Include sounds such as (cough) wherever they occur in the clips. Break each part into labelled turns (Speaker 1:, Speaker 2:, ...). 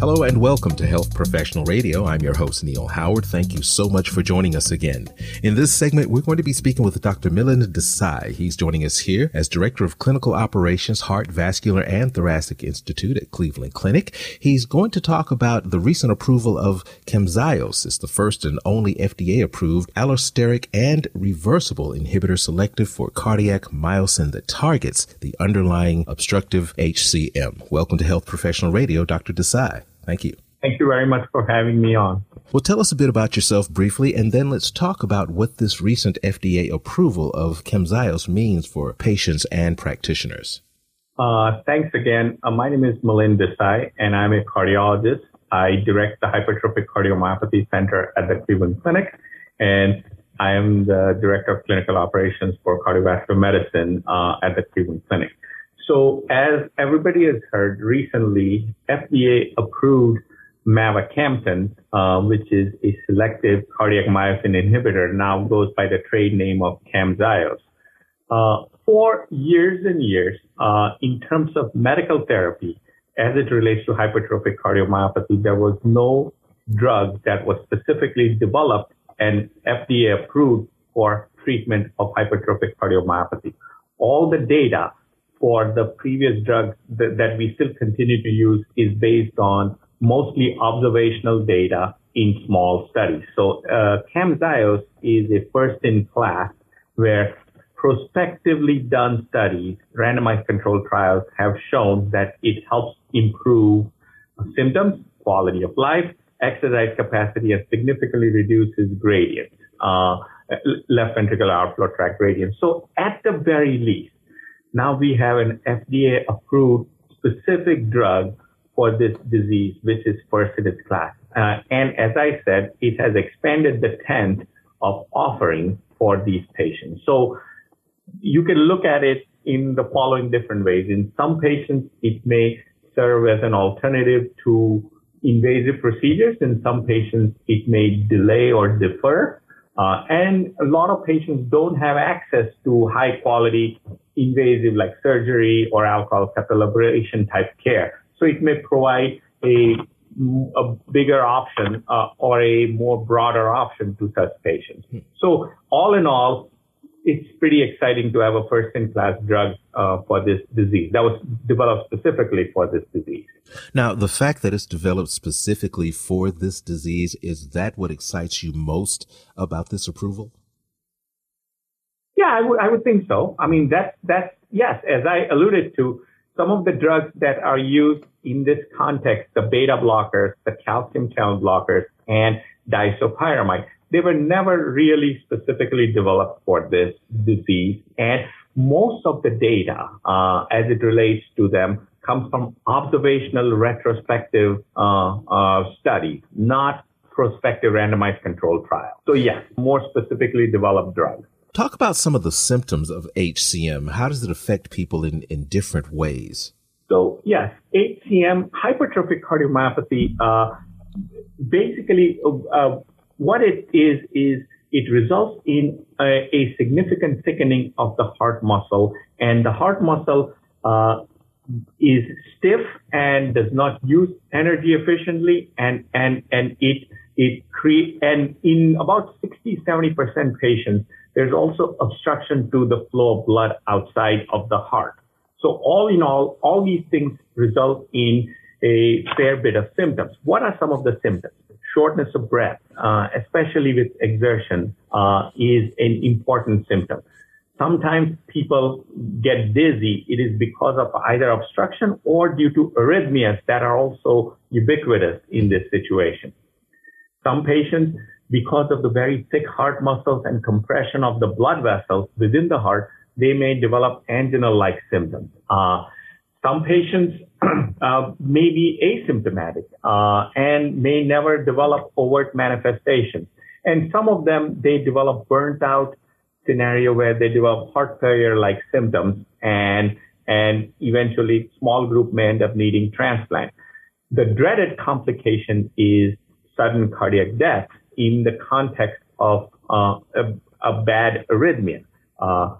Speaker 1: Hello and welcome to Health Professional Radio. I'm your host, Neil Howard. Thank you so much for joining us again. In this segment, we're going to be speaking with Dr. Milind Desai. He's joining us here as Director of Clinical Operations, Heart, Vascular, and Thoracic Institute at Cleveland Clinic. He's going to talk about the recent approval of Camzyos. It's the first and only FDA approved allosteric and reversible inhibitor selective for cardiac myosin that targets the underlying obstructive HCM. Welcome to Health Professional Radio, Dr. Desai. Thank you.
Speaker 2: Thank you very much for having me on.
Speaker 1: Well, tell us a bit about yourself briefly, and then let's talk about what this recent FDA approval of Camzyos means for patients and practitioners.
Speaker 2: Uh, thanks again. Uh, my name is Milind Desai, and I'm a cardiologist. I direct the Hypertrophic Cardiomyopathy Center at the Cleveland Clinic, and I am the Director of Clinical Operations for Cardiovascular Medicine uh, at the Cleveland Clinic. So as everybody has heard recently, FDA approved mavacamten, uh, which is a selective cardiac myosin inhibitor, now goes by the trade name of Camzyos. Uh, for years and years, uh, in terms of medical therapy, as it relates to hypertrophic cardiomyopathy, there was no drug that was specifically developed and FDA approved for treatment of hypertrophic cardiomyopathy. All the data for the previous drugs that, that we still continue to use is based on mostly observational data in small studies. So uh, Camzyos is a first in class where prospectively done studies, randomized controlled trials have shown that it helps improve symptoms, quality of life, exercise capacity, and significantly reduces gradient, uh, left ventricular outflow tract gradient. So at the very least, now we have an FDA approved specific drug for this disease, which is first in its class. Uh, and as I said, it has expanded the tent of offering for these patients. So you can look at it in the following different ways. In some patients, it may serve as an alternative to invasive procedures. In some patients, it may delay or defer. Uh, and a lot of patients don't have access to high quality invasive like surgery or alcohol ablation type care. So it may provide a, a bigger option uh, or a more broader option to such patients. Hmm. So all in all, it's pretty exciting to have a first in class drug uh, for this disease that was developed specifically for this disease.
Speaker 1: Now, the fact that it's developed specifically for this disease, is that what excites you most about this approval?
Speaker 2: Yeah, I would, I would think so. I mean, that's, that's, yes, as I alluded to, some of the drugs that are used in this context, the beta blockers, the calcium channel blockers, and disopyramide, they were never really specifically developed for this disease. And most of the data, uh, as it relates to them, comes from observational retrospective uh, uh, studies, not prospective randomized controlled trials. So yes, more specifically developed drugs.
Speaker 1: Talk about some of the symptoms of HCM. How does it affect people in, in different ways?
Speaker 2: So yes, HCM, hypertrophic cardiomyopathy, uh, basically uh, what it is, is it results in a, a, significant thickening of the heart muscle and the heart muscle uh, is stiff and does not use energy efficiently and, and, and it, it create, and in about 60, 70% patients, there's also obstruction to the flow of blood outside of the heart. So all in all, all these things result in a fair bit of symptoms. What are some of the symptoms? Shortness of breath, uh, especially with exertion, uh, is an important symptom. Sometimes people get dizzy. It is because of either obstruction or due to arrhythmias that are also ubiquitous in this situation. Some patients because of the very thick heart muscles and compression of the blood vessels within the heart, they may develop angina-like symptoms. Uh, some patients (clears throat) uh, may be asymptomatic uh, and may never develop overt manifestations. And some of them, they develop burnt out scenario where they develop heart failure-like symptoms and, and eventually small group may end up needing transplant. The dreaded complication is sudden cardiac death in the context of uh, a, a, bad arrhythmia. Uh,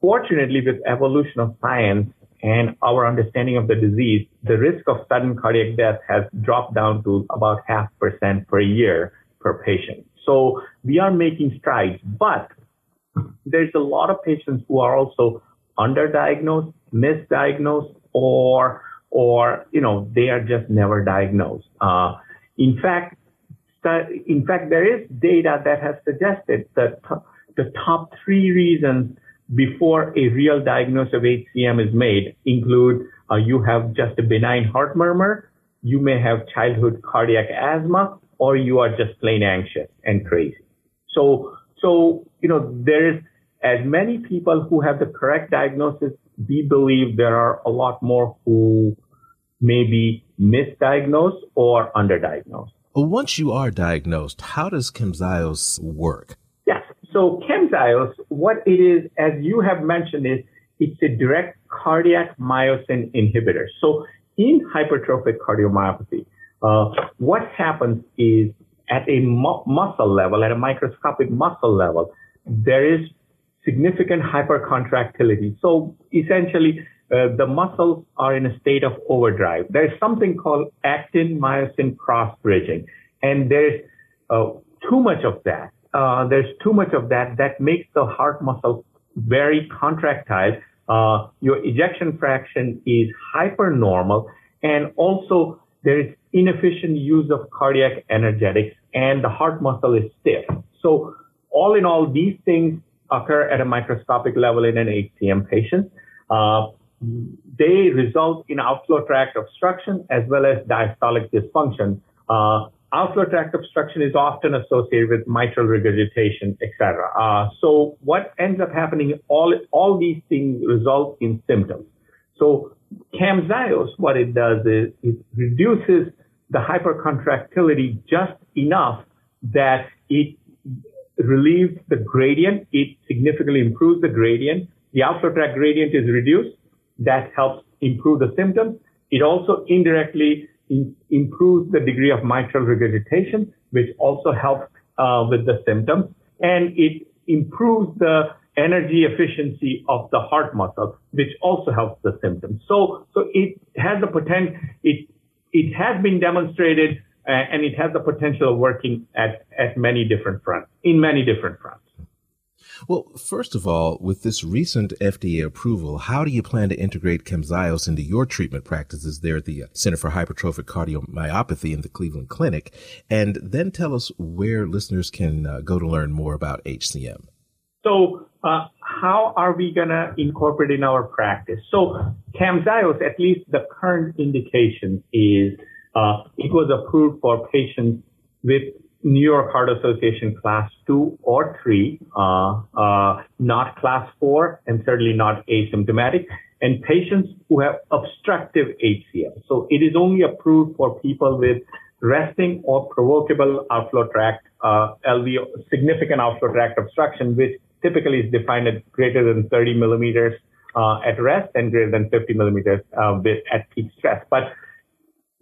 Speaker 2: fortunately, with evolution of science and our understanding of the disease, the risk of sudden cardiac death has dropped down to about half percent per year per patient. So we are making strides, but there's a lot of patients who are also underdiagnosed, misdiagnosed, or or you know they are just never diagnosed. Uh, in fact, in fact, there is data that has suggested that the top three reasons before a real diagnosis of HCM is made include uh, you have just a benign heart murmur, you may have childhood cardiac asthma, or you are just plain anxious and crazy. So, so you know there is as many people who have the correct diagnosis. We believe there are a lot more who may be misdiagnosed or underdiagnosed.
Speaker 1: Once you are diagnosed, how does Camzyos work?
Speaker 2: Yes. So Camzyos, what it is, as you have mentioned, is it's a direct cardiac myosin inhibitor. So in hypertrophic cardiomyopathy, uh, what happens is at a mu- muscle level, at a microscopic muscle level, there is significant hypercontractility. So essentially, uh, the muscles are in a state of overdrive. There's something called actin myosin cross bridging, and there's uh, too much of that. Uh, there's too much of that that makes the heart muscle very contractile. Uh, your ejection fraction is hypernormal, and also there is inefficient use of cardiac energetics, and the heart muscle is stiff. So all in all, these things occur at a microscopic level in an HCM patient. Uh, they result in outflow tract obstruction as well as diastolic dysfunction. Uh, outflow tract obstruction is often associated with mitral regurgitation, etc. Uh, so what ends up happening, all, all these things result in symptoms. So Camzyos, what it does is it reduces the hypercontractility just enough that it relieves the gradient. It significantly improves the gradient. The outflow tract gradient is reduced that helps improve the symptoms. It also indirectly in, improves the degree of mitral regurgitation, which also helps uh, with the symptoms. And it improves the energy efficiency of the heart muscle, which also helps the symptoms. So, so it has the potential, it, it has been demonstrated uh, and it has the potential of working at, at many different fronts, in many different fronts.
Speaker 1: Well, first of all, with this recent FDA approval, how do you plan to integrate Camzyos into your treatment practices there at the Center for Hypertrophic Cardiomyopathy in the Cleveland Clinic? And then tell us where listeners can uh, go to learn more about HCM.
Speaker 2: So, uh, how are we going to incorporate in our practice? So, Camzyos, at least the current indication is uh, it was approved for patients with New York Heart Association class two or three, uh, uh, not class four, and certainly not asymptomatic, and patients who have obstructive HCM. So it is only approved for people with resting or provocable outflow tract, uh, LV, significant outflow tract obstruction, which typically is defined as greater than 30 millimeters uh, at rest and greater than 50 millimeters uh, at peak stress. But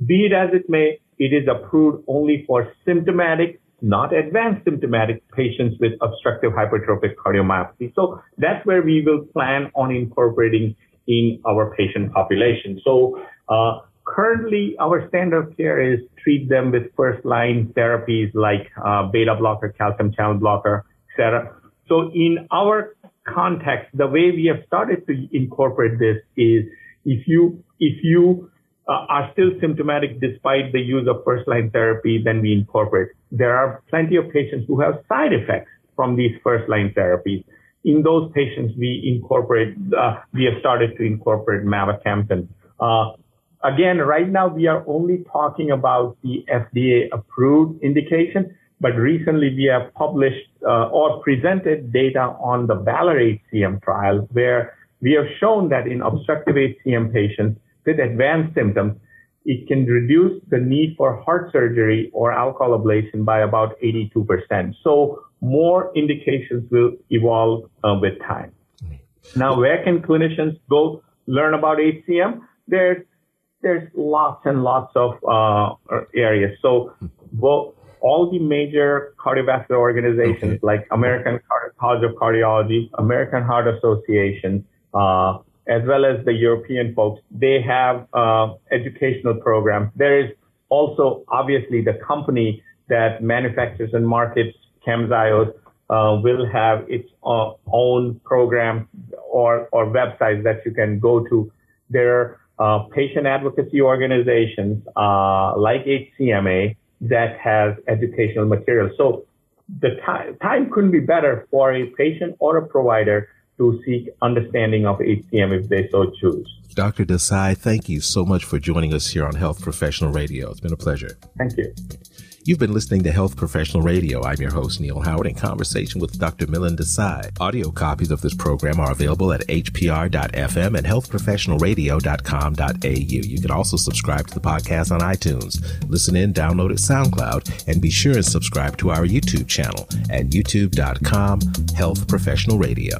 Speaker 2: be it as it may, it is approved only for symptomatic, not advanced symptomatic patients with obstructive hypertrophic cardiomyopathy. So that's where we will plan on incorporating in our patient population. So uh, currently, our standard of care is treat them with first line therapies like uh, beta blocker, calcium channel blocker, etc. So in our context, the way we have started to incorporate this is if you if you uh, are still symptomatic despite the use of first line therapy, then we incorporate. There are plenty of patients who have side effects from these first line therapies. In those patients, we incorporate, uh, we have started to incorporate mavacamten. Uh, again, right now we are only talking about the FDA approved indication, but recently we have published uh, or presented data on the Valor HCM trial where we have shown that in obstructive HCM patients, with advanced symptoms, it can reduce the need for heart surgery or alcohol ablation by about 82%. So more indications will evolve uh, with time. Now, where can clinicians go learn about HCM? There's there's lots and lots of uh, areas. So, well, all the major cardiovascular organizations okay. like American College of Cardiology, American Heart Association, uh, as well as the European folks, they have uh, educational programs. There is also obviously the company that manufactures and markets Camzyos uh, will have its uh, own program or, or websites that you can go to. There are uh, patient advocacy organizations uh, like HCMA that has educational material. So the time, time couldn't be better for a patient or a provider to seek understanding of HCM if they so choose.
Speaker 1: Dr. Desai, thank you so much for joining us here on Health Professional Radio. It's been a pleasure.
Speaker 2: Thank you.
Speaker 1: You've been listening to Health Professional Radio. I'm your host, Neil Howard, in conversation with Dr. Milind Desai. Audio copies of this program are available at hpr.fm and healthprofessionalradio.com.au. You can also subscribe to the podcast on iTunes, listen in, download it SoundCloud, and be sure and subscribe to our YouTube channel at youtube.com Health Professional Radio.